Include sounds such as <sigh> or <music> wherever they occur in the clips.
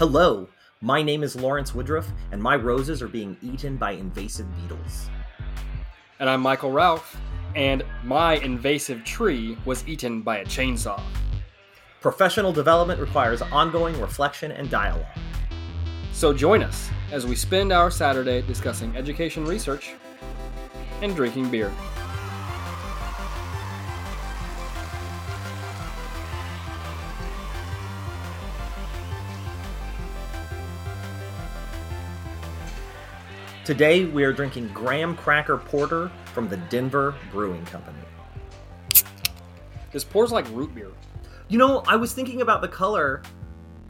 Hello, my name is Lawrence Woodruff, and my roses are being eaten by invasive beetles. And I'm Michael Ralph, and my invasive tree was eaten by a chainsaw. Professional development requires ongoing reflection and dialogue. So join us as we spend our Saturday discussing education research and drinking beer. Today we are drinking Graham Cracker Porter from the Denver Brewing Company. This pours like root beer. You know, I was thinking about the color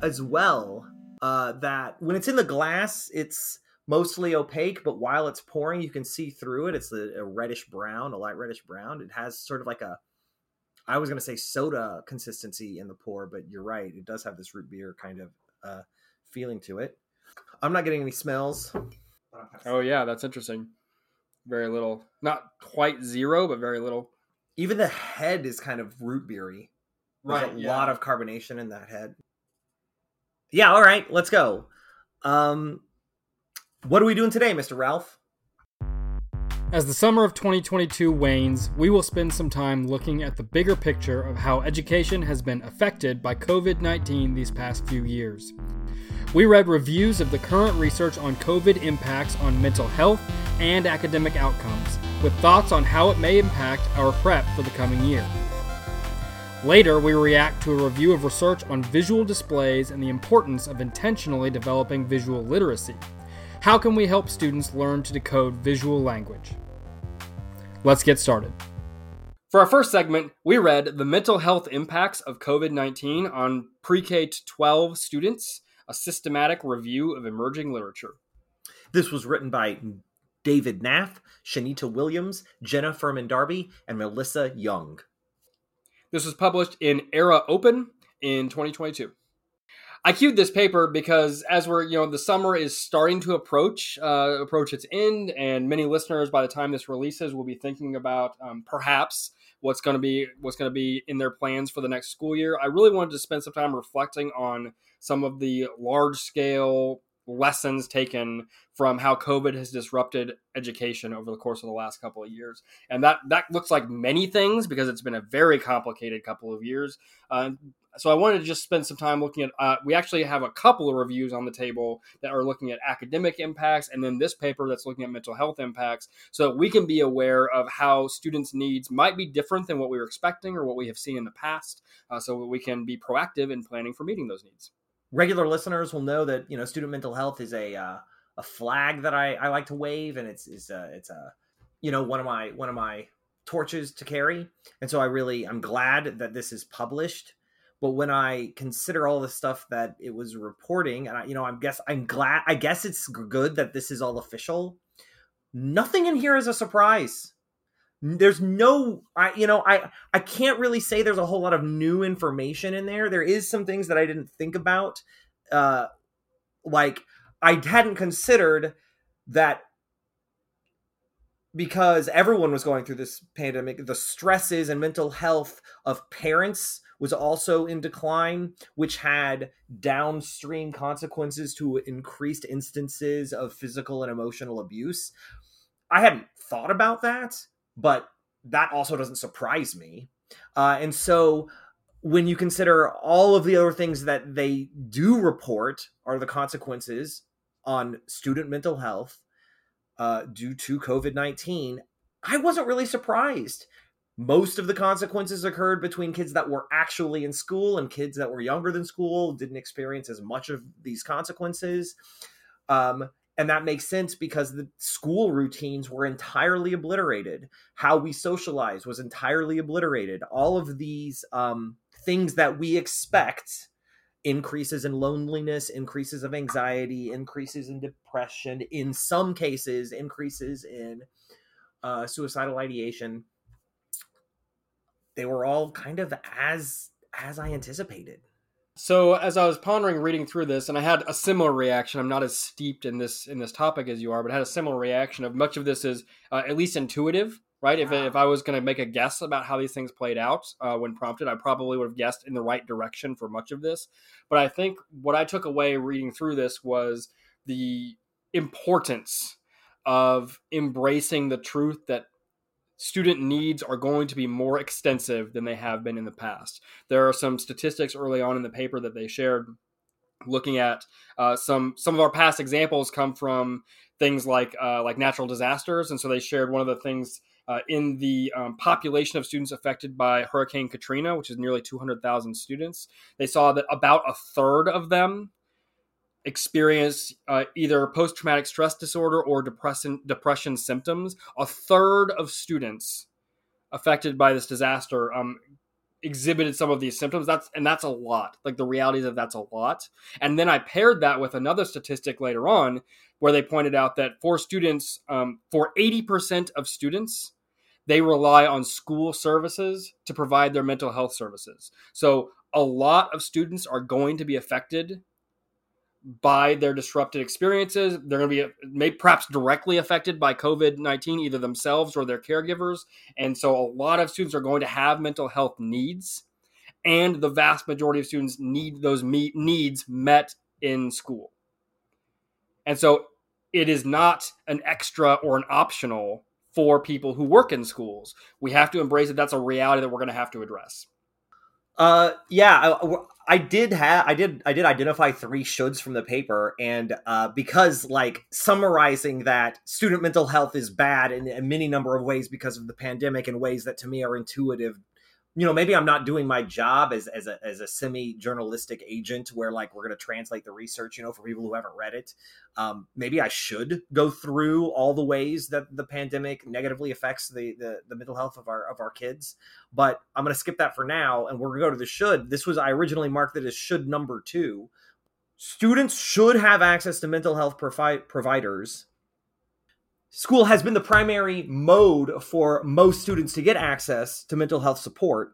as well. Uh, that when it's in the glass, it's mostly opaque, but while it's pouring, you can see through it. It's a, a reddish brown, a light reddish brown. It has sort of like a, I was going to say soda consistency in the pour, but you're right. It does have this root beer kind of uh, feeling to it. I'm not getting any smells. Oh yeah, that's interesting. Very little, not quite zero, but very little. Even the head is kind of root beery. There's Right, a yeah. lot of carbonation in that head. Yeah, all right, let's go. Um, what are we doing today, Mr. Ralph? As the summer of 2022 wanes, we will spend some time looking at the bigger picture of how education has been affected by COVID 19 these past few years. We read reviews of the current research on COVID impacts on mental health and academic outcomes, with thoughts on how it may impact our prep for the coming year. Later, we react to a review of research on visual displays and the importance of intentionally developing visual literacy. How can we help students learn to decode visual language? Let's get started. For our first segment, we read The Mental Health Impacts of COVID 19 on Pre K 12 Students, a systematic review of emerging literature. This was written by David Naff, Shanita Williams, Jenna Furman Darby, and Melissa Yeung. This was published in AERA Open in 2022. I queued this paper because as we're, you know, the summer is starting to approach, uh, approach its end, and many listeners, by the time this releases, will be thinking about um, perhaps what's going to be what's going to be in their plans for the next school year. I really wanted to spend some time reflecting on some of the large scale lessons taken from how COVID has disrupted education over the course of the last couple of years, and that that looks like many things because it's been a very complicated couple of years. Uh, so I wanted to just spend some time looking at. Uh, we actually have a couple of reviews on the table that are looking at academic impacts, and then this paper that's looking at mental health impacts, so that we can be aware of how students' needs might be different than what we were expecting or what we have seen in the past, uh, so that we can be proactive in planning for meeting those needs. Regular listeners will know that you know student mental health is a uh, a flag that I, I like to wave, and it's it's a it's a you know one of my one of my torches to carry, and so I really I'm glad that this is published. But when I consider all the stuff that it was reporting, and I, you know, I'm guess I'm glad. I guess it's good that this is all official. Nothing in here is a surprise. There's no, I you know, I I can't really say there's a whole lot of new information in there. There is some things that I didn't think about, uh, like I hadn't considered that because everyone was going through this pandemic, the stresses and mental health of parents was also in decline, which had downstream consequences to increased instances of physical and emotional abuse. I hadn't thought about that, but that also doesn't surprise me. Uh, and so when you consider all of the other things that they do report are the consequences on student mental health uh, due to COVID 19, I wasn't really surprised. Most of the consequences occurred between kids that were actually in school and kids that were younger than school, didn't experience as much of these consequences. Um, and that makes sense because the school routines were entirely obliterated. How we socialize was entirely obliterated. All of these um, things that we expect increases in loneliness, increases of anxiety, increases in depression, in some cases, increases in uh, suicidal ideation. They were all kind of as as I anticipated. So as I was pondering reading through this, and I had a similar reaction. I'm not as steeped in this in this topic as you are, but I had a similar reaction of much of this is uh, at least intuitive. right? If, if I was going to make a guess about how these things played out uh, when prompted, I probably would have guessed in the right direction for much of this. But I think what I took away reading through this was the importance of embracing the truth that student needs are going to be more extensive than they have been in the past. There are some statistics early on in the paper that they shared looking at uh, some some of our past examples come from things like uh, like natural disasters and so they shared one of the things uh, in the um, population of students affected by Hurricane Katrina, which is nearly 200,000 students, they saw that about a third of them experience uh, either post traumatic stress disorder or depression depression symptoms. A third of students affected by this disaster um, exhibited some of these symptoms. That's and that's a lot. Like the reality is that that's a lot. And then I paired that with another statistic later on where they pointed out that for students, um, for eighty percent of students, they rely on school services to provide their mental health services. So a lot of students are going to be affected by their disrupted experiences. They're going to be maybe perhaps directly affected by COVID 19, either themselves or their caregivers. And so a lot of students are going to have mental health needs. And the vast majority of students need those meet, needs met in school. And so it is not an extra or an optional for people who work in schools. We have to embrace it. That's a reality that we're going to have to address. Uh, yeah, I did have, I did, I did identify three shoulds from the paper, and uh, because like summarizing that student mental health is bad in a many number of ways because of the pandemic, in ways that to me are intuitive you know maybe i'm not doing my job as, as a, as a semi journalistic agent where like we're going to translate the research you know for people who haven't read it. Um, maybe i should go through all the ways that the pandemic negatively affects the, the the mental health of our of our kids but i'm going to skip that for now and we're going to go to the should. This was i originally marked it as should number two. Students should have access to mental health provi- providers school has been the primary mode for most students to get access to mental health support.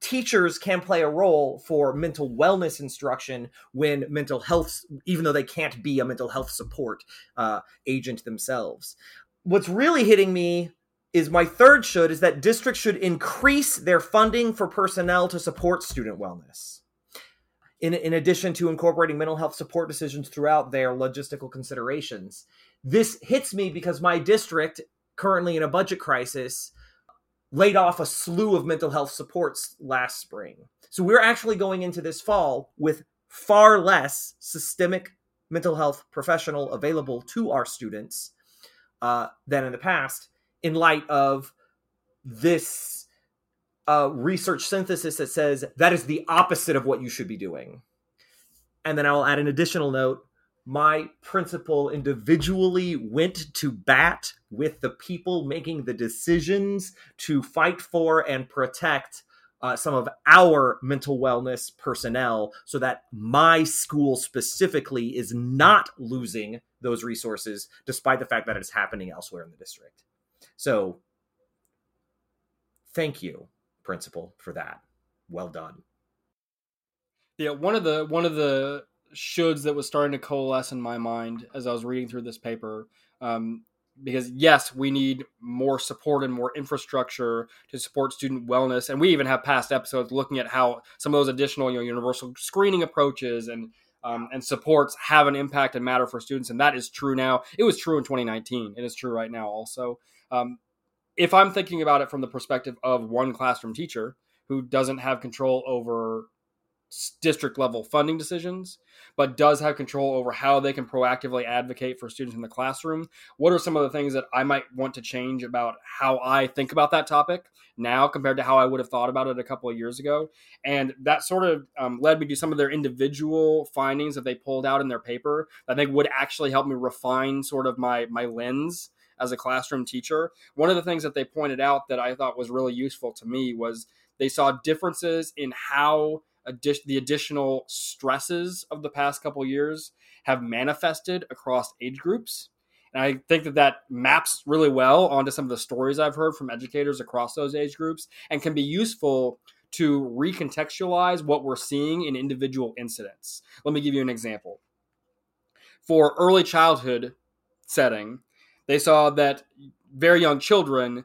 Teachers can play a role for mental wellness instruction when mental health, even though they can't be a mental health support uh, agent themselves. What's really hitting me is my third should is that districts should increase their funding for personnel to support student wellness. In, in addition to incorporating mental health support decisions throughout their logistical considerations this hits me because my district, currently in a budget crisis, laid off a slew of mental health supports last spring. So we're actually going into this fall with far less systemic mental health professional available to our students uh, than in the past, in light of this uh, research synthesis that says that is the opposite of what you should be doing. And then I'll add an additional note my principal individually went to bat with the people making the decisions to fight for and protect uh, some of our mental wellness personnel so that my school specifically is not losing those resources despite the fact that it's happening elsewhere in the district. So thank you, principal, for that. Well done. Yeah, one of the one of the shoulds that was starting to coalesce in my mind as I was reading through this paper. Um, because yes, we need more support and more infrastructure to support student wellness, and we even have past episodes looking at how some of those additional, you know, universal screening approaches and um, and supports have an impact and matter for students, and that is true now. It was true in 2019. It is true right now also. Um, if I'm thinking about it from the perspective of one classroom teacher who doesn't have control over district level funding decisions, but does have control over how they can proactively advocate for students in the classroom. What are some of the things that I might want to change about how I think about that topic now compared to how I would have thought about it a couple of years ago? And that sort of um, led me to some of their individual findings that they pulled out in their paper that I think would actually help me refine sort of my my lens as a classroom teacher. One of the things that they pointed out that I thought was really useful to me was they saw differences in how addi- the additional stresses of the past couple years have manifested across age groups. And I think that that maps really well onto some of the stories I've heard from educators across those age groups and can be useful to recontextualize what we're seeing in individual incidents. Let me give you an example. For early childhood setting, they saw that very young children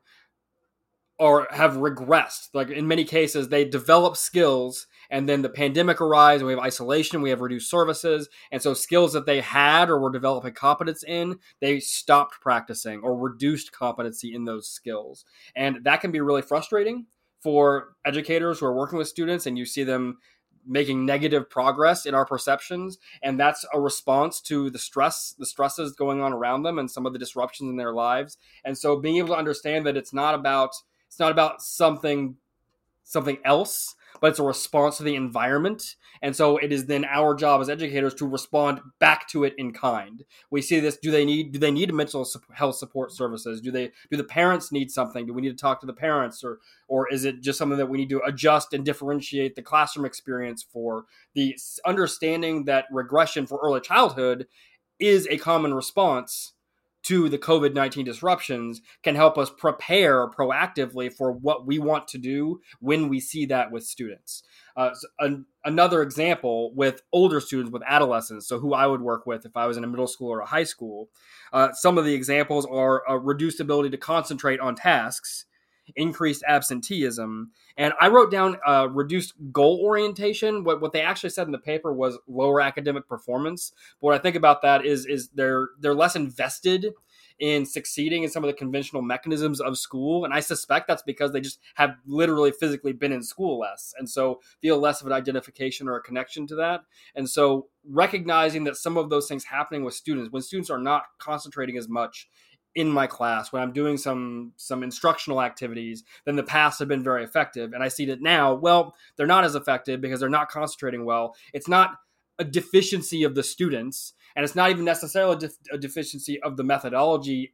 are have regressed. Like in many cases, they develop skills and then the pandemic arrives and we have isolation, we have reduced services. And so skills that they had or were developing competence in, they stopped practicing or reduced competency in those skills. And that can be really frustrating for educators who are working with students and you see them making negative progress in our perceptions and that's a response to the stress the stresses going on around them and some of the disruptions in their lives and so being able to understand that it's not about it's not about something something else but it's a response to the environment. And so it is then our job as educators to respond back to it in kind. We see this: do they need do they need mental health support services? Do they do the parents need something? Do we need to talk to the parents, or or is it just something that we need to adjust and differentiate the classroom experience for? The understanding that regression for early childhood is a common response to the COVID 19 disruptions can help us prepare proactively for what we want to do when we see that with students. Uh, so an, another example with older students, with adolescents, so who I would work with if I was in a middle school or a high school, uh, some of the examples are a reduced ability to concentrate on tasks, increased absenteeism, and I wrote down uh, reduced goal orientation. What what they actually said in the paper was lower academic performance. But what I think about that is is they're they're less invested in succeeding in some of the conventional mechanisms of school. And I suspect that's because they just have literally physically been in school less. And so feel less of an identification or a connection to that. And so recognizing that some of those things happening with students, when students are not concentrating as much in my class when I'm doing some some instructional activities, then the past have been very effective. And I see that now, well, they're not as effective because they're not concentrating well. It's not a deficiency of the students, and it's not even necessarily a, def- a deficiency of the methodology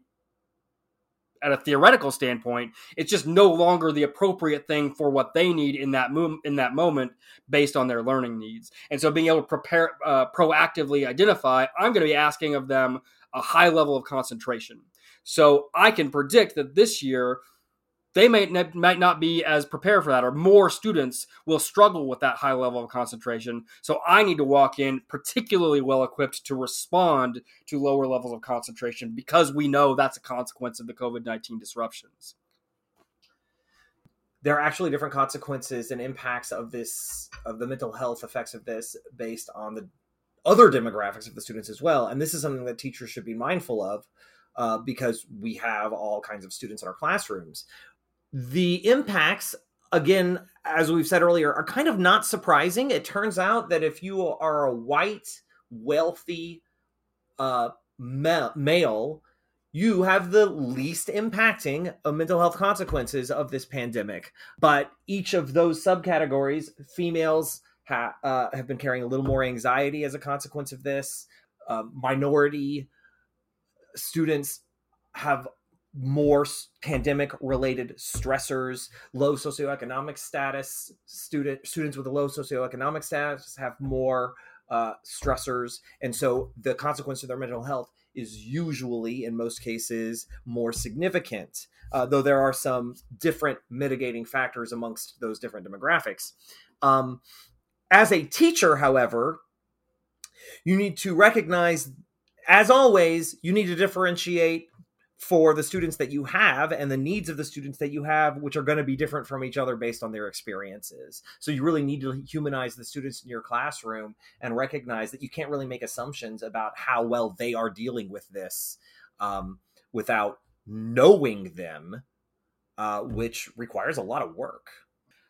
at a theoretical standpoint. It's just no longer the appropriate thing for what they need in that mo- in that moment based on their learning needs. And so, being able to prepare uh, proactively identify, I'm going to be asking of them a high level of concentration so I can predict that this year they might might not be as prepared for that, or more students will struggle with that high level of concentration. So I need to walk in particularly well equipped to respond to lower levels of concentration because we know that's a consequence of the COVID nineteen disruptions. There are actually different consequences and impacts of this of the mental health effects of this based on the other demographics of the students as well, and this is something that teachers should be mindful of uh, because we have all kinds of students in our classrooms. The impacts, again, as we've said earlier, are kind of not surprising. It turns out that if you are a white, wealthy uh, ma- male, you have the least impacting of mental health consequences of this pandemic. But each of those subcategories, females ha- uh, have been carrying a little more anxiety as a consequence of this. Uh, minority students have more pandemic related stressors low socioeconomic status student students with a low socioeconomic status have more uh, stressors and so the consequence of their mental health is usually in most cases more significant uh, though there are some different mitigating factors amongst those different demographics. Um, as a teacher however you need to recognize as always, you need to differentiate for the students that you have and the needs of the students that you have, which are going to be different from each other based on their experiences. So you really need to humanize the students in your classroom and recognize that you can't really make assumptions about how well they are dealing with this um, without knowing them, uh, which requires a lot of work.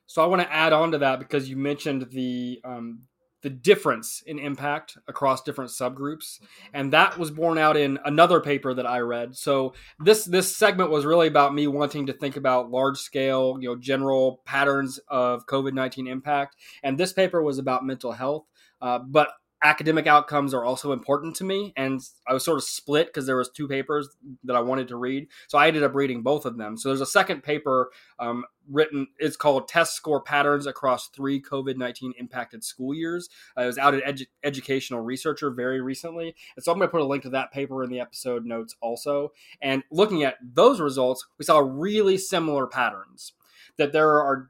So I want to add on to that because you mentioned the um, the difference in impact across different subgroups. Mm-hmm. and that was borne out in another paper that i read. So this this segment was really about me wanting to think about large scale you know general patterns of covid-19 impact. And this paper was about mental health. Uh, but academic outcomes are also important to me and i was sort of split because there was two papers that i wanted to read so i ended up reading both of them. So there's a second paper um, written it's called test score patterns across three covid-19 impacted school years. Uh, it was out at edu- educational researcher very recently and so i'm going to put a link to that paper in the episode notes also. And looking at those results we saw really similar patterns that there are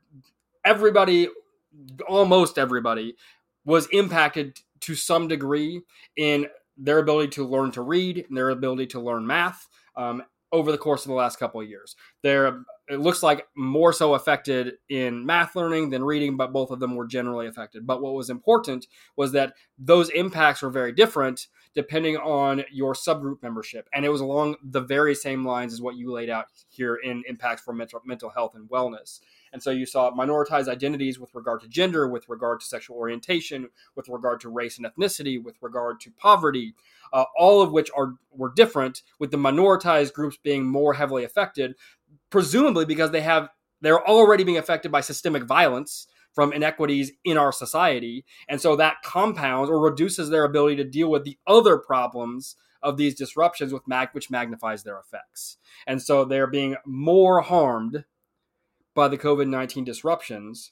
everybody almost everybody was impacted to some degree in their ability to learn to read and their ability to learn math. Um, over the course of the last couple of years. They're it looks like more so affected in math learning than reading, but both of them were generally affected. But what was important was that those impacts were very different depending on your subgroup membership. And it was along the very same lines as what you laid out here in impacts for mental, mental health and wellness. And so you saw minoritized identities with regard to gender, with regard to sexual orientation, with regard to race and ethnicity, with regard to poverty, uh, all of which are were different, with the minoritized groups being more heavily affected, presumably because they have they're already being affected by systemic violence from inequities in our society. And so that compounds or reduces their ability to deal with the other problems of these disruptions with mag- which magnifies their effects. And so they're being more harmed by the COVID 19 disruptions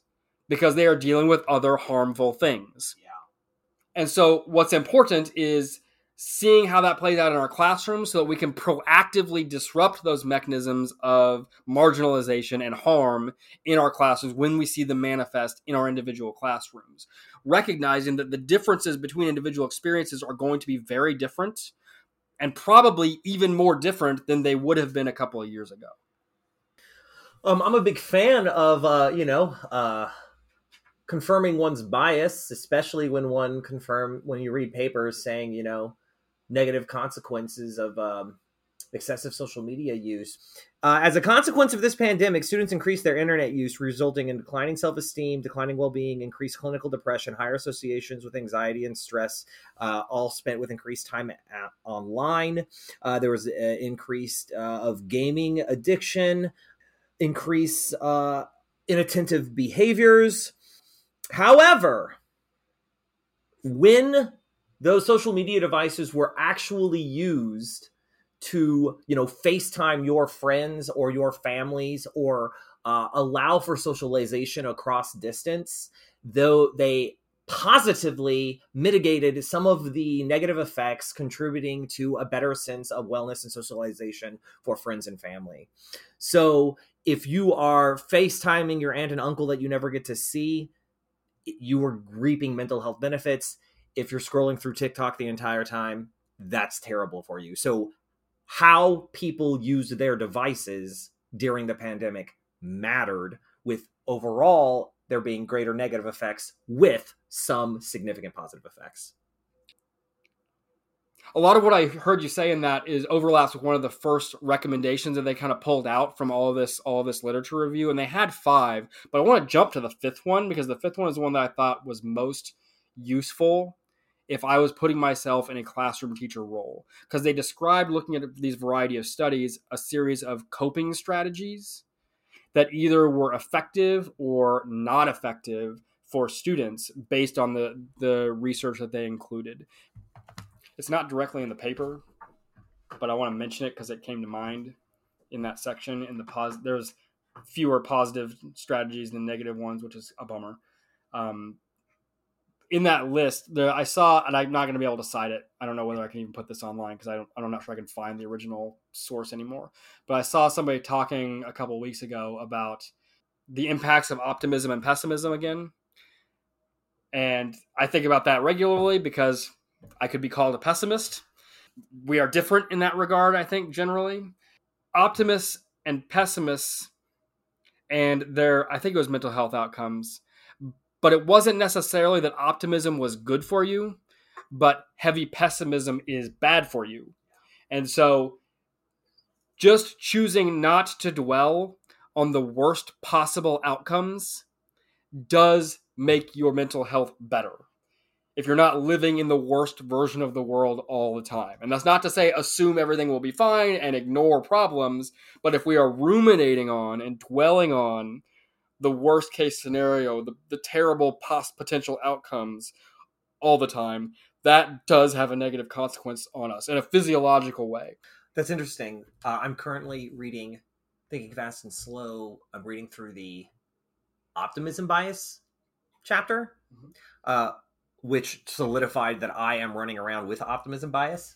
because they are dealing with other harmful things. Yeah. And so, what's important is seeing how that plays out in our classrooms so that we can proactively disrupt those mechanisms of marginalization and harm in our classrooms when we see them manifest in our individual classrooms. Recognizing that the differences between individual experiences are going to be very different and probably even more different than they would have been a couple of years ago. Um, I'm a big fan of uh, you know uh, confirming one's bias, especially when one confirm when you read papers saying you know negative consequences of um, excessive social media use. Uh, as a consequence of this pandemic, students increased their internet use, resulting in declining self esteem, declining well being, increased clinical depression, higher associations with anxiety and stress, uh, all spent with increased time at, online. Uh, there was uh, increased uh, of gaming addiction, increase uh, inattentive behaviors. However, when those social media devices were actually used to, you know, FaceTime your friends or your families or uh, allow for socialization across distance, though they positively mitigated some of the negative effects, contributing to a better sense of wellness and socialization for friends and family. So, if you are FaceTiming your aunt and uncle that you never get to see, you are reaping mental health benefits. If you're scrolling through TikTok the entire time, that's terrible for you. So, how people used their devices during the pandemic mattered, with overall there being greater negative effects with some significant positive effects a lot of what I heard you say in that is overlaps with one of the first recommendations that they kind of pulled out from all of this all of this literature review, and they had five. But I want to jump to the fifth one because the fifth one is the one that I thought was most useful if I was putting myself in a classroom teacher role because they described looking at these variety of studies a series of coping strategies that either were effective or not effective for students based on the the research that they included it's not directly in the paper, but I want to mention it because it came to mind in that section. In the pos, there's fewer positive strategies than negative ones, which is a bummer. Um, in that list, I saw, and I'm not going to be able to cite it. I don't know whether I can even put this online because I don't. I'm not sure I can find the original source anymore. But I saw somebody talking a couple weeks ago about the impacts of optimism and pessimism again, and I think about that regularly because I could be called a pessimist. We are different in that regard, I think, generally. Optimists and pessimists and their, I think it was mental health outcomes, but it wasn't necessarily that optimism was good for you, but heavy pessimism is bad for you. And so just choosing not to dwell on the worst possible outcomes does make your mental health better if you're not living in the worst version of the world all the time. And that's not to say assume everything will be fine and ignore problems, but if we are ruminating on and dwelling on the worst case scenario, the, the terrible pos- potential outcomes all the time, that does have a negative consequence on us in a physiological way. That's interesting. Uh, I'm currently reading Thinking Fast and Slow. I'm reading through the optimism bias chapter. Mm-hmm. Uh, which solidified that I am running around with optimism bias.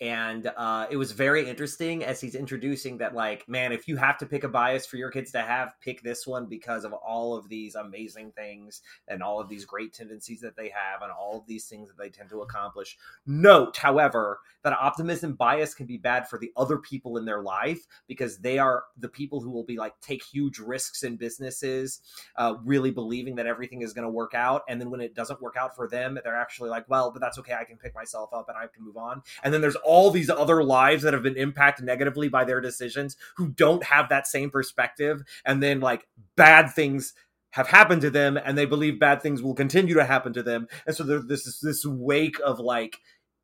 And uh, it was very interesting as he's introducing that like man if you have to pick a bias for your kids to have pick this one because of all of these amazing things and all of these great tendencies that they have and all of these things that they tend to accomplish. Note however that optimism bias can be bad for the other people in their life because they are the people who will be like take huge risks in businesses uh, really believing that everything is going to work out. And then when it doesn't work out for them they're actually like well but that's okay. I can pick myself up and i can move on. And then there's all these other lives that have been impacted negatively by their decisions who don't have that same perspective. And then like bad things have happened to them and they believe bad things will continue to happen to them. And so there's this this wake of like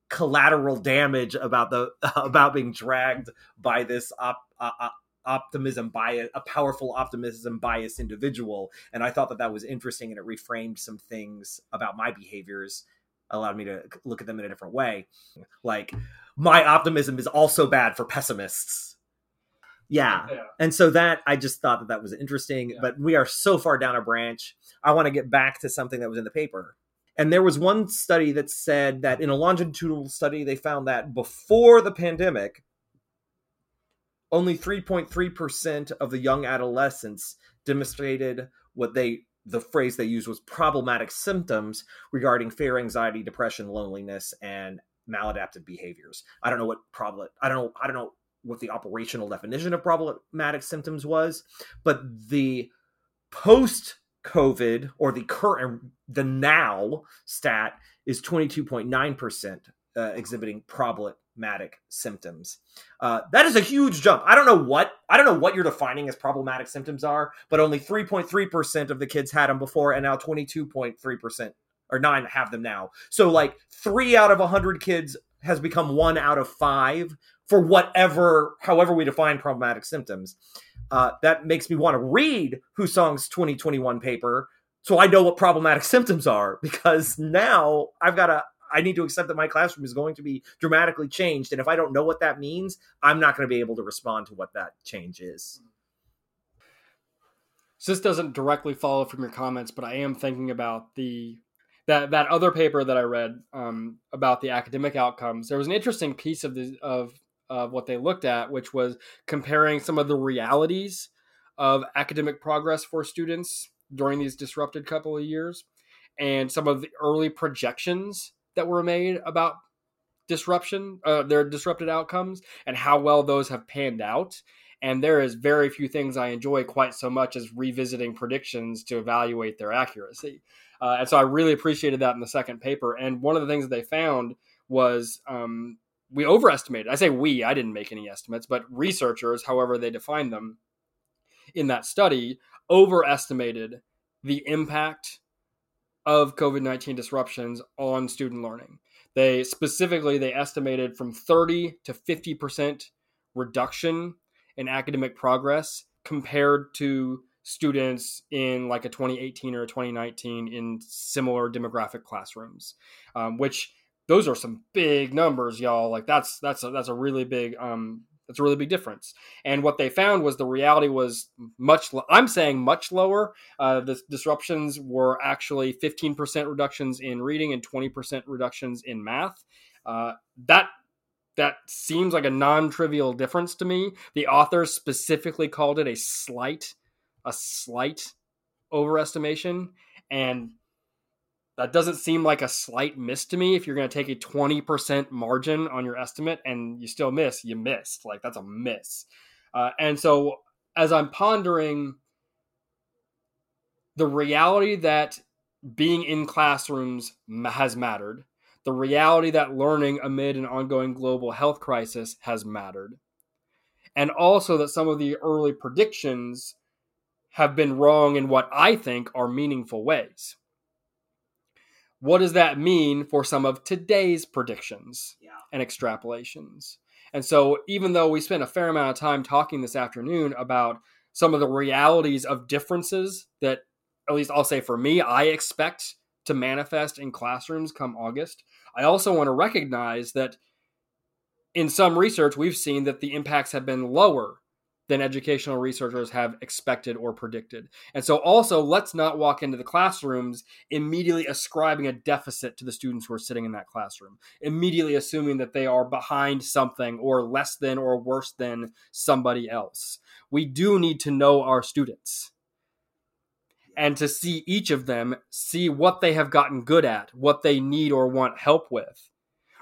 collateral damage about the <laughs> about being dragged by this op, uh, optimism bias a powerful optimism bias individual. And i thought that that was interesting and it reframed some things about my behaviors allowed me to look at them in a different way like my optimism is also bad for pessimists. Yeah. yeah. And so that I just thought that that was interesting, yeah. but we are so far down a branch. I want to get back to something that was in the paper. And there was one study that said that in a longitudinal study, they found that before the pandemic, only 3.3% of the young adolescents demonstrated what they the phrase they used was problematic symptoms regarding fear, anxiety, depression, loneliness, and maladaptive behaviors. I don't know what problem I don't know I don't know what the operational definition of problematic symptoms was, but the post COVID or the current the now stat is 22.9% uh, exhibiting exhibiting problematic symptoms. Uh, that is a huge jump. I don't know what I don't know what you're defining as problematic symptoms are, but only 3.3% of the kids had them before, and now 22.3% or nine have them now. So like three out of a hundred kids has become one out of five for whatever, however we define problematic symptoms. Uh, that makes me want to read Husong's 2021 paper so I know what problematic <laughs> symptoms are because now I've got to I need to accept that my classroom is going to be dramatically changed and if I don't know what that means, I'm not going to be able to respond to what that change is. So this doesn't directly follow from your comments, but I am thinking about the that that other paper that I read um, about the academic outcomes, there was an interesting piece of the of of what they looked at, which was comparing some of the realities of academic progress for students during these disrupted couple of years, and some of the early projections that were made about disruption, uh, their disrupted outcomes, and how well those have panned out. And there is very few things I enjoy quite so much as revisiting predictions to evaluate their accuracy. Uh, and so I really appreciated that in the second paper. And one of the things that they found was um, we overestimated. I say we, I didn't make any estimates, but researchers, however they define them in that study, overestimated the impact of COVID-19 disruptions on student learning. They specifically they estimated from 30 to 50% reduction in academic progress compared to students in like a 2018 or a 2019 in similar demographic classrooms, um, which those are some big numbers, y'all. Like that's that's a, that's a really big um, that's a really big difference. And what they found was the reality was much. I'm saying much lower. Uh, the disruptions were actually 15% reductions in reading and 20% reductions in math. Uh, that that seems like a non-trivial difference to me. The authors specifically called it a slight a slight overestimation and that doesn't seem like a slight miss to me if you're going to take a 20% margin on your estimate and you still miss you missed like that's a miss uh, and so as i'm pondering the reality that being in classrooms has mattered the reality that learning amid an ongoing global health crisis has mattered and also that some of the early predictions have been wrong in what I think are meaningful ways. What does that mean for some of today's predictions yeah. and extrapolations? And so, even though we spent a fair amount of time talking this afternoon about some of the realities of differences that, at least I'll say for me, I expect to manifest in classrooms come August, I also want to recognize that in some research, we've seen that the impacts have been lower than educational researchers have expected or predicted. And so, also, let's not walk into the classrooms immediately ascribing a deficit to the students who are sitting in that classroom, immediately assuming that they are behind something or less than or worse than somebody else. We do need to know our students and to see each of them, see what they have gotten good at, what they need or want help with.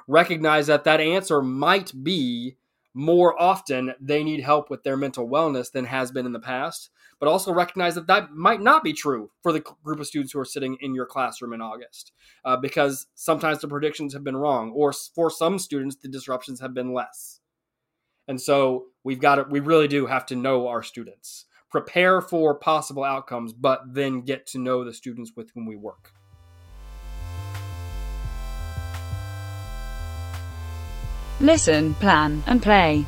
Recognize that that answer might be more often they need help with their mental wellness than has been in the past, but also recognize that that might not be true for the group of students who are sitting in your classroom in August, uh, because sometimes the predictions have been wrong, or for some students, the disruptions have been less. And so we've got to, we really do have to know our students, prepare for possible outcomes, but then get to know the students with whom we work. Listen, plan, and play.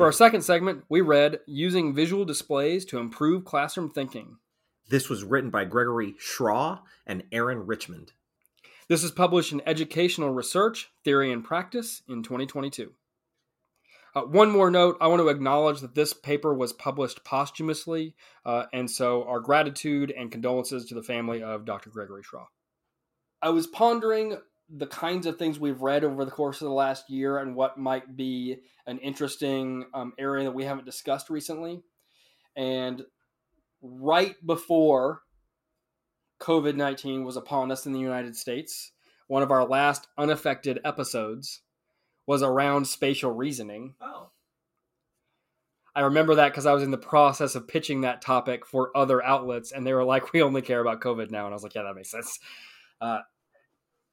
For our second segment, we read Using Visual Displays to Improve Classroom Thinking. This was written by Gregory Schraw and Aaron Richmond. This is published in Educational Research, Theory and Practice in 2022. Uh, one more note I want to acknowledge that this paper was published posthumously, uh, and so our gratitude and condolences to the family of Dr. Gregory Schraw. I was pondering the kinds of things we've read over the course of the last year and what might be an interesting um, area that we haven't discussed recently. And right before COVID 19 was upon us in the United States, one of our last unaffected episodes was around spatial reasoning. Oh. I remember that because I was in the process of pitching that topic for other outlets, and they were like, <laughs> "We only care about COVID now," and I was like, "Yeah, that makes sense." Uh,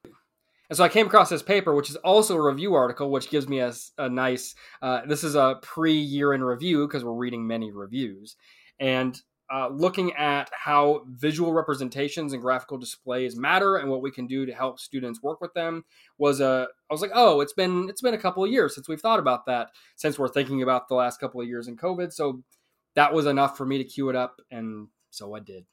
and so I came across this paper, which is also a review article, which gives me a, a nice. Uh, this is a pre-year in review because we're reading many reviews, and uh, looking at how visual representations and graphical displays matter and what we can do to help students work with them was a I was like, oh, it's been it's been a couple of years since we've thought about that since we're thinking about the last couple of years in COVID. So that was enough for me to queue it up, and so I did.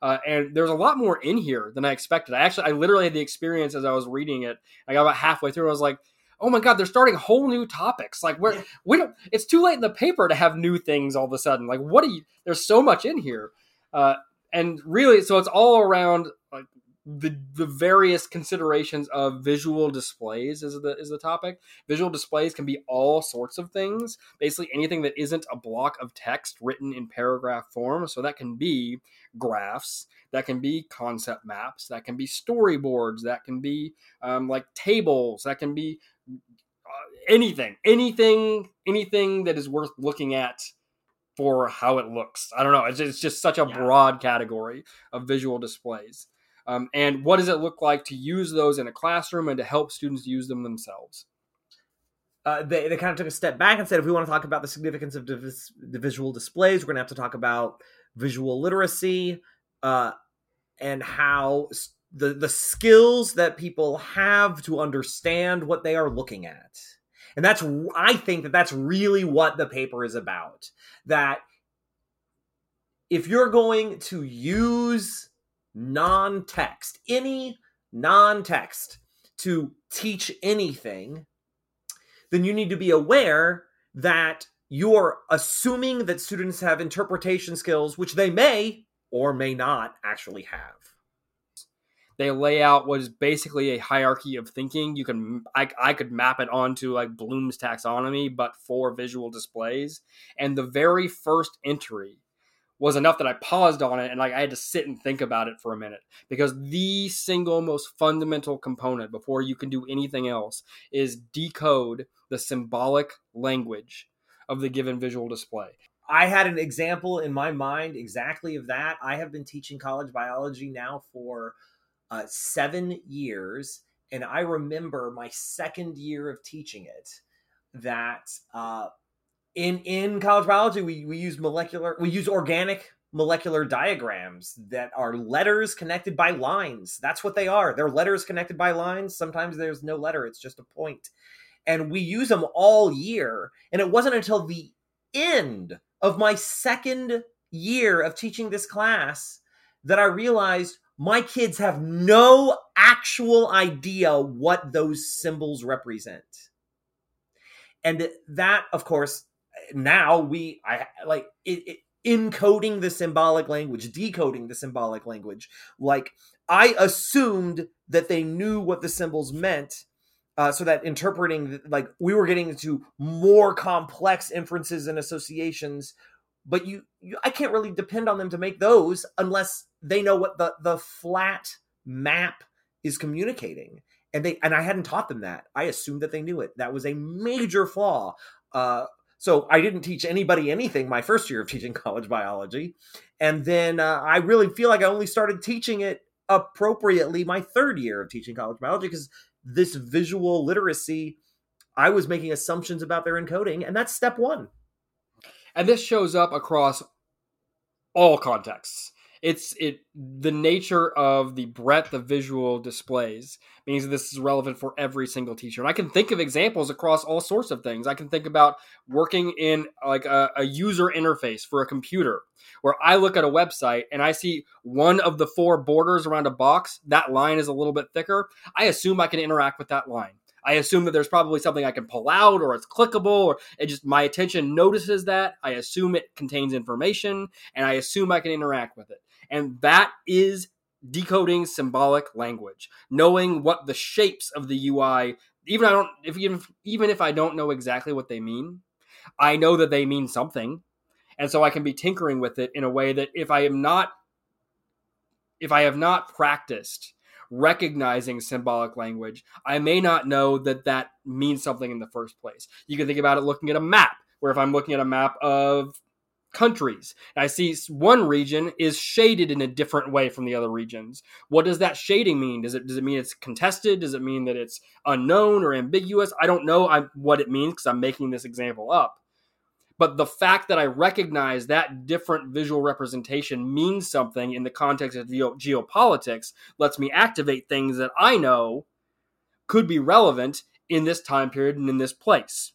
Uh, and there's a lot more in here than I expected. I actually, I literally had the experience as I was reading it. I got about halfway through. I was like, oh my god, they're starting whole new topics. Like we're we don't. It's too late in the paper to have new things all of a sudden. Like what are you? There's so much in here, uh, and really, so it's all around like the the various considerations of visual displays is the is the topic. Visual displays can be all sorts of things. Basically, anything that isn't a block of text written in paragraph form. So that can be graphs, that can be concept maps, that can be storyboards, that can be um, like tables, that can be anything, anything, anything that is worth looking at for how it looks. I don't know. It's, it's just such a yeah. broad category of visual displays. Um, and what does it look like to use those in a classroom and to help students use them themselves? Uh, they, they kind of took a step back and said if we want to talk about the significance of the visual displays, we're going to have to talk about visual literacy uh, and how the the skills that people have to understand what they are looking at and that's, I think that that's really what the paper is about. That if you're going to use non text, any non text to teach anything, then you need to be aware that you're assuming that students have interpretation skills, which they may or may not actually have. They lay out what is basically a hierarchy of thinking. You can I, I could map it onto like Bloom's taxonomy, but for visual displays. And the very first entry was enough that I paused on it and like I had to sit and think about it for a minute because the single most fundamental component before you can do anything else is decode the symbolic language of the given visual display. I had an example in my mind exactly of that. I have been teaching college biology now for uh, seven years. And I remember my second year of teaching it that uh, in in college biology we, we use molecular we use organic molecular diagrams that are letters connected by lines. That's what they are. They're letters connected by lines. Sometimes there's no letter, it's just a point. And we use them all year. And it wasn't until the end of my second year of teaching this class that I realized my kids have no actual idea what those symbols represent. And that, of course, now we, I like it, it encoding the symbolic language, decoding the symbolic language. Like I assumed that they knew what the symbols meant. Uh, so that interpreting like we were getting into more complex inferences and associations but you, you i can't really depend on them to make those unless they know what the the flat map is communicating. And they and i hadn't taught them that. I assumed that they knew it. That was a major flaw. Uh, so i didn't teach anybody anything my first year of teaching <laughs> college biology. And then uh, i really feel like i only started teaching it appropriately my third year of teaching college biology because this visual literacy i was making assumptions about their encoding and that's step one. And this shows up across all contexts it's it the nature of the breadth of visual displays means this is relevant for every single teacher. And i can think of examples across all sorts of things. I can think about working in like a, a user interface for a computer where i look at a website and i see one of the four borders around a box. That line is a little bit thicker. I assume i can interact with that line. I assume that there's probably something I can pull out or it's clickable or it just my attention notices that. I assume it contains information and I assume I can interact with it. And that is decoding symbolic language, knowing what the shapes of the UI even I don't if even even if I don't know exactly what they mean, I know that they mean something. And so I can be tinkering with it in a way that if I am not if I have not practiced recognizing symbolic language, I may not know that that means something in the first place. You can think about it looking at a map, where if I'm looking at a map of countries and I see one region is shaded in a different way from the other regions. What does that shading mean? Does it does it mean it's contested? Does it mean that it's unknown or ambiguous? I don't know what it means because I'm making this example up. But the fact that I recognize that different visual representation means something in the context of geopolitics lets me activate things that I know could be relevant in this time period and in this place.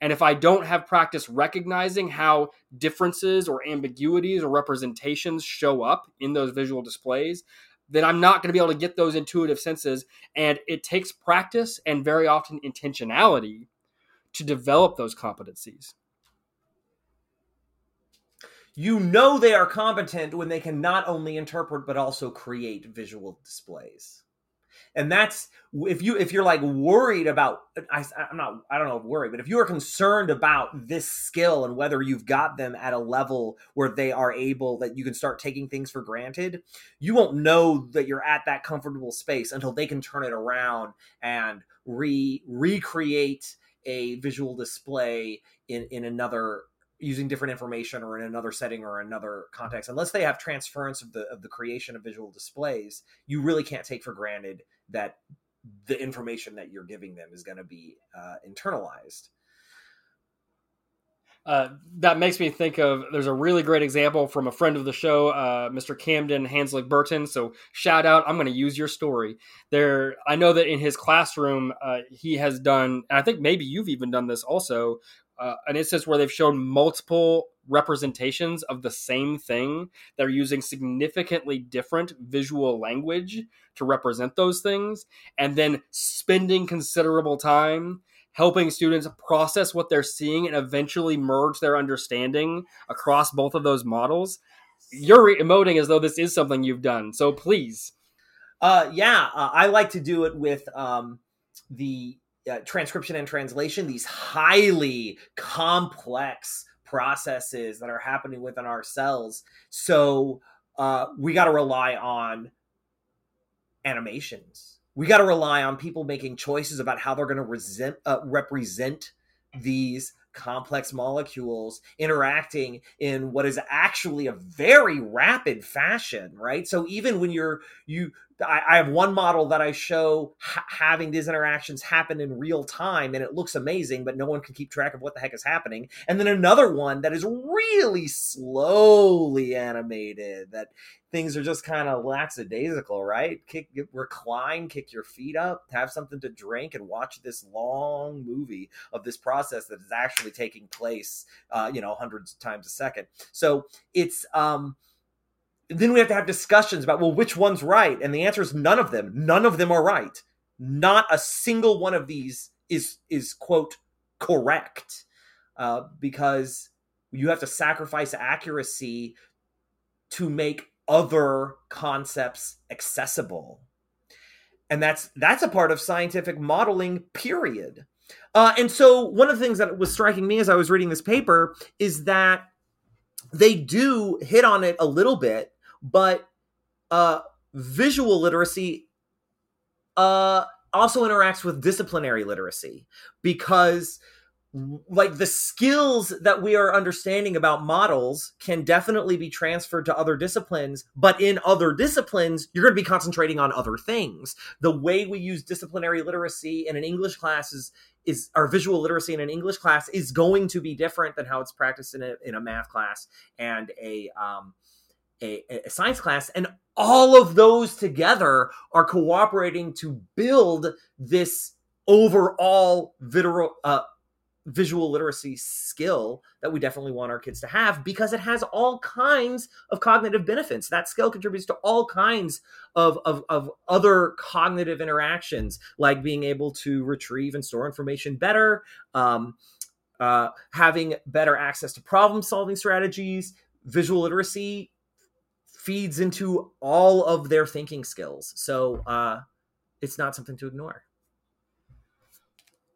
And if I don't have practice recognizing how differences or ambiguities or representations show up in those visual displays, then I'm not going to be able to get those intuitive senses. And it takes practice and very often intentionality to develop those competencies you know they are competent when they can not only interpret but also create visual displays and that's if you if you're like worried about I, i'm not i don't know if worried but if you are concerned about this skill and whether you've got them at a level where they are able that you can start taking things for granted you won't know that you're at that comfortable space until they can turn it around and re recreate a visual display in in another using different information or in another setting or another context. Unless they have transference of the of the creation of visual displays you really can't take for granted that the information that you're giving them is going to be uh, internalized uh, that makes me think of there's a really great example from a friend of the show, uh, Mr. Camden Hanslick Burton. So shout out! I'm going to use your story. There, I know that in his classroom uh, he has done, and I think maybe you've even done this also uh, an instance where they've shown multiple representations of the same thing that are using significantly different visual language to represent those things, and then spending considerable time helping students process what they're seeing and eventually merge their understanding across both of those models. You're emoting as though this is something you've done, so please. Uh, yeah, uh, I like to do it with um, the uh, transcription and translation, these highly complex processes that are happening within our cells. So uh, we got to rely on animations. We got to rely on people making choices about how they're going to uh, represent these complex molecules interacting in what is actually a very rapid fashion right so even when you're you I, I have one model that I show ha- having these interactions happen in real time, and it looks amazing, but no one can keep track of what the heck is happening. And then another one that is really slowly animated, that things are just kind of lackadaisical, right? Kick, recline, kick your feet up, have something to drink, and watch this long movie of this process that is actually taking place, uh, you know, hundreds of times a second. So it's um then we have to have discussions about well which one's right? And the answer is none of them. None of them are right. Not a single one of these is is quote correct. Uh, because you have to sacrifice accuracy to make other concepts accessible. And that's that's a part of scientific modeling period. Uh, and so one of the things that was striking me as i was reading this paper is that they do hit on it a little bit but uh, visual literacy uh, also interacts with disciplinary literacy because like the skills that we are understanding about models can definitely be transferred to other disciplines but in other disciplines you're going to be concentrating on other things. The way we use disciplinary literacy in an english class is is our visual literacy in an english class is going to be different than how it's practiced in a, in a math class and a um, a, a, science class and all of those together are cooperating to build this overall visual, uh, visual literacy skill that we definitely want our kids to have because it has all kinds of cognitive benefits. That skill contributes to all kinds of, of, of other cognitive interactions like being able to retrieve and store information better um, uh, having better access to problem solving strategies visual literacy feeds into all of their thinking skills. So uh, it's not something to ignore.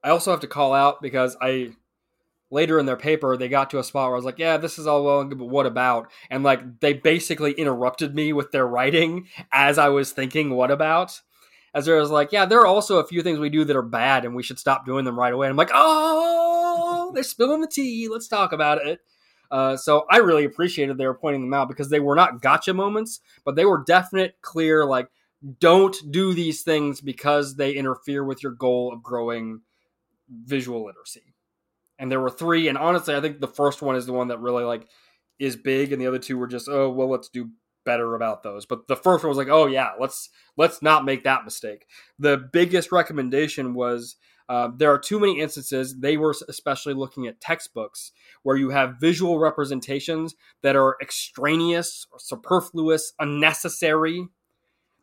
I also have to call out because I later in their paper they got to a spot where I was like, "Yeah, this is all well and good, but what about?" And like they basically interrupted me with their writing as I was thinking, "What about?" As there was like, "Yeah, there are also a few things we do that are bad, and we should stop doing them right away." And I'm like, "Oh, they're spilling the tea. Let's talk about it." Uh, so I really appreciated they were pointing them out because they were not gotcha moments, but they were definite, clear, like, don't do these things because they interfere with your goal of growing visual literacy. And there were three, and honestly, I think the first one is the one that really like is big, and the other two were just, oh well, let's do better about those. But the first one was like, oh yeah, let's let's not make that mistake. The biggest recommendation was uh, there are too many instances, they were especially looking at textbooks, where you have visual representations that are extraneous, superfluous, unnecessary,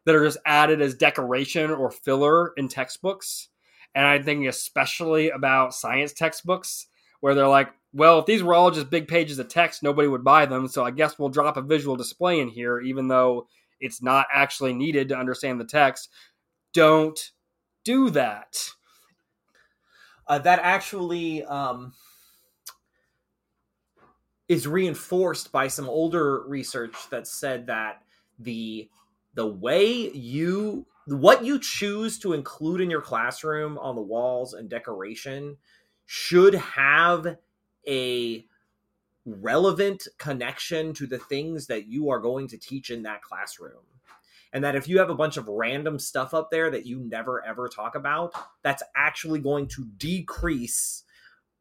that are just added as decoration or filler in textbooks. And I'm thinking especially about science textbooks, where they're like, well, if these were all just big pages of text, nobody would buy them. So I guess we'll drop a visual display in here, even though it's not actually needed to understand the text. Don't do that uh, that actually um, is reinforced by some older research that said that the the way you what you choose to include in your classroom on the walls and decoration should have a relevant connection to the things that you are going to teach in that classroom and that if you have a bunch of random stuff up there that you never ever talk about that's actually going to decrease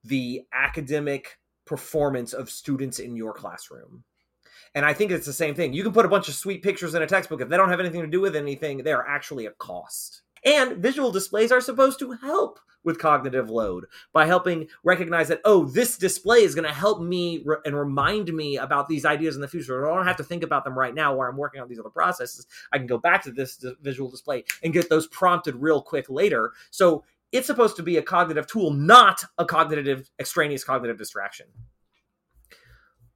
the academic performance of students in your classroom. And i think it's the same thing. You can put a bunch of sweet pictures in a textbook. If they don't have anything to do with anything they're actually a cost and visual displays are supposed to help with cognitive load by helping recognize that, oh, this display is going to help me re- and remind me about these ideas in the future. I don't have to think about them right now while I'm working on these other processes. I can go back to this d- visual display and get those prompted real quick later. So it's supposed to be a cognitive tool, not a cognitive, extraneous cognitive distraction.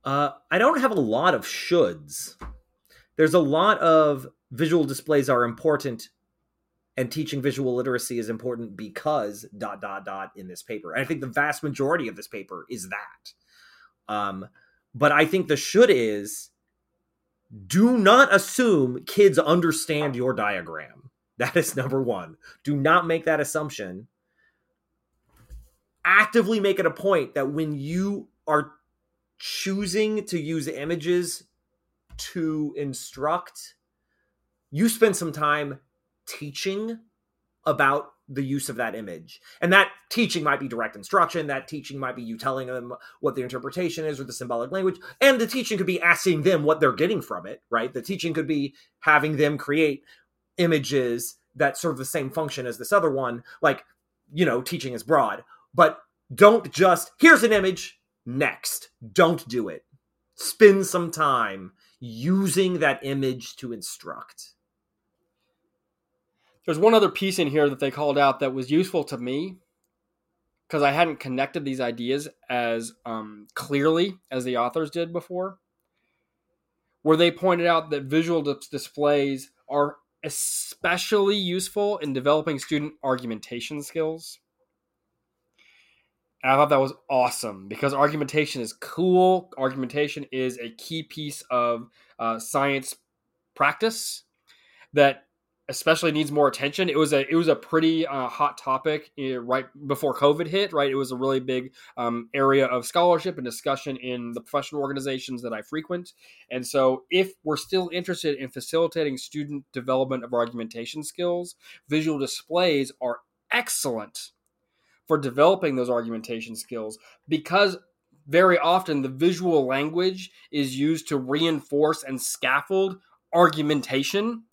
Uh, I don't have a lot of shoulds. There's a lot of visual displays are important and teaching visual literacy is important because dot dot dot in this paper. And I think the vast majority of this paper is that. Um, but I think the should is do not assume kids understand your diagram. That is number one. Do not make that assumption. Actively make it a point that when you are choosing to use images to instruct, you spend some time teaching about the use of that image. And that teaching might be direct instruction, that teaching might be you telling them what the interpretation is or the symbolic language, and the teaching could be asking them what they're getting from it, right? The teaching could be having them create images that serve the same function as this other one, like, you know, teaching is broad. But don't just, here's an image, next. Don't do it. Spend some time using that image to instruct. There's one other piece in here that they called out that was useful to me because I hadn't connected these ideas as um, clearly as the authors did before, where they pointed out that visual dis- displays are especially useful in developing student argumentation skills. And I thought that was awesome because argumentation is cool. Argumentation is a key piece of uh, science practice that especially needs more attention. It was a it was a pretty uh, hot topic uh, right before COVID hit. Right, it was a really big um, area of scholarship and discussion in the professional organizations that I frequent. And so, if we're still interested in facilitating student development of argumentation skills, visual displays are excellent for developing those argumentation skills because very often the visual language is used to reinforce and scaffold argumentation.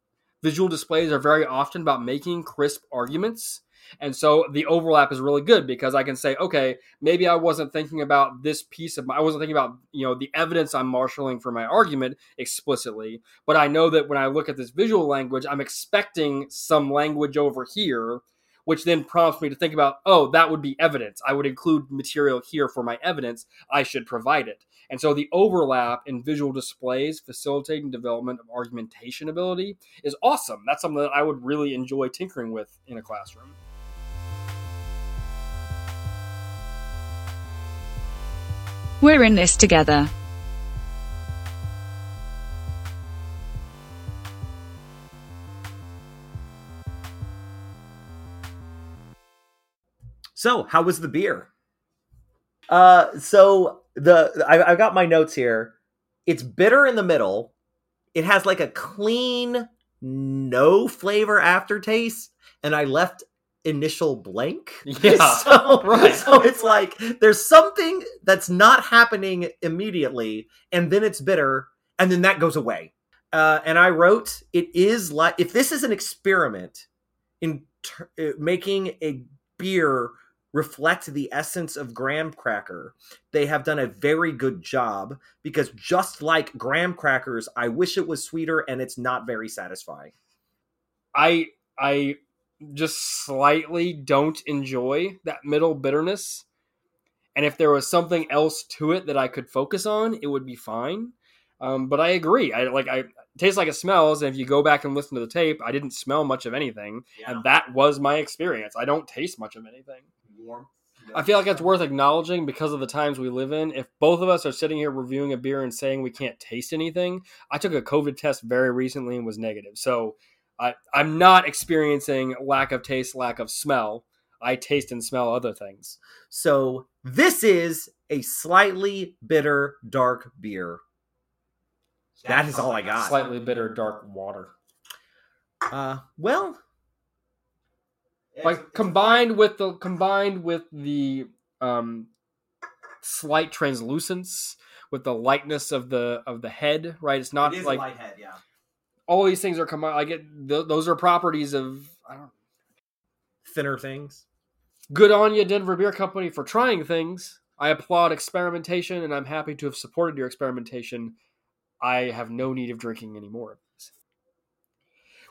Visual displays are very often about making crisp arguments. And so the overlap is really good because I can say, okay, maybe I wasn't thinking about this piece of my, I wasn't thinking about, you know, the evidence I'm marshaling for my argument explicitly, but I know that when I look at this visual language, I'm expecting some language over here which then prompts me to think about, oh, that would be evidence. I would include material here for my evidence. I should provide it. And so the overlap in visual displays facilitating development of argumentation ability is awesome. That's something that I would really enjoy tinkering with in a classroom. We're in this together. So, how was the beer? Uh, so the I, I've got my notes here. It's bitter in the middle. It has like a clean, no flavor aftertaste, and I left initial blank. <laughs> Yeah, so, <laughs> right. So it's like there's something that's not happening immediately, and then it's bitter, and then that goes away. Uh, and I wrote, it is like if this is an experiment in ter- uh, making a beer reflect the essence of graham cracker they have done a very good job because just like graham crackers i wish it was sweeter and it's not very satisfying I I just slightly don't enjoy that middle bitterness. And if there was something else to it that I could focus on, it would be fine. Um, but I agree. I like I it tastes like it smells. And if you go back and listen to the tape, I didn't smell much of anything, and that was my experience. I don't taste much of anything. Warm I feel like it's worth acknowledging because of the times we live in. If both of us are sitting here reviewing a beer and saying we can't taste anything, I took a COVID test very recently and was negative. So I, I'm not experiencing lack of taste, lack of smell. I taste and smell other things. so this is a slightly bitter dark beer that is all i got Slightly bitter, dark water. uh well Like combined with the combined with the um, slight translucence, with the lightness of the of the head. Right, it's not like head yeah all these things are combined. I get th- those are properties of I don't thinner things good on you, Denver Beer Company, for trying things. I applaud experimentation, and I'm happy to have supported your experimentation. I have no need of drinking any more of this.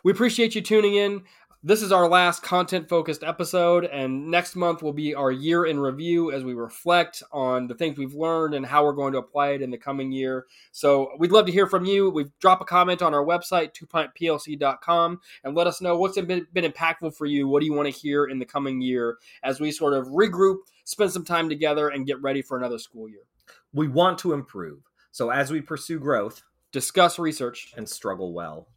We appreciate you tuning in. This is our last content focused episode, and next month will be our year in review as we reflect on the things we've learned and how we're going to apply it in the coming year. So we'd love to hear from you. We've drop a comment on our website, twopintplc.com, and let us know what's been, been impactful for you. What do you want to hear in the coming year as we sort of regroup, spend some time together, and get ready for another school year? we want to improve so as we pursue growth Discuss research. and struggle well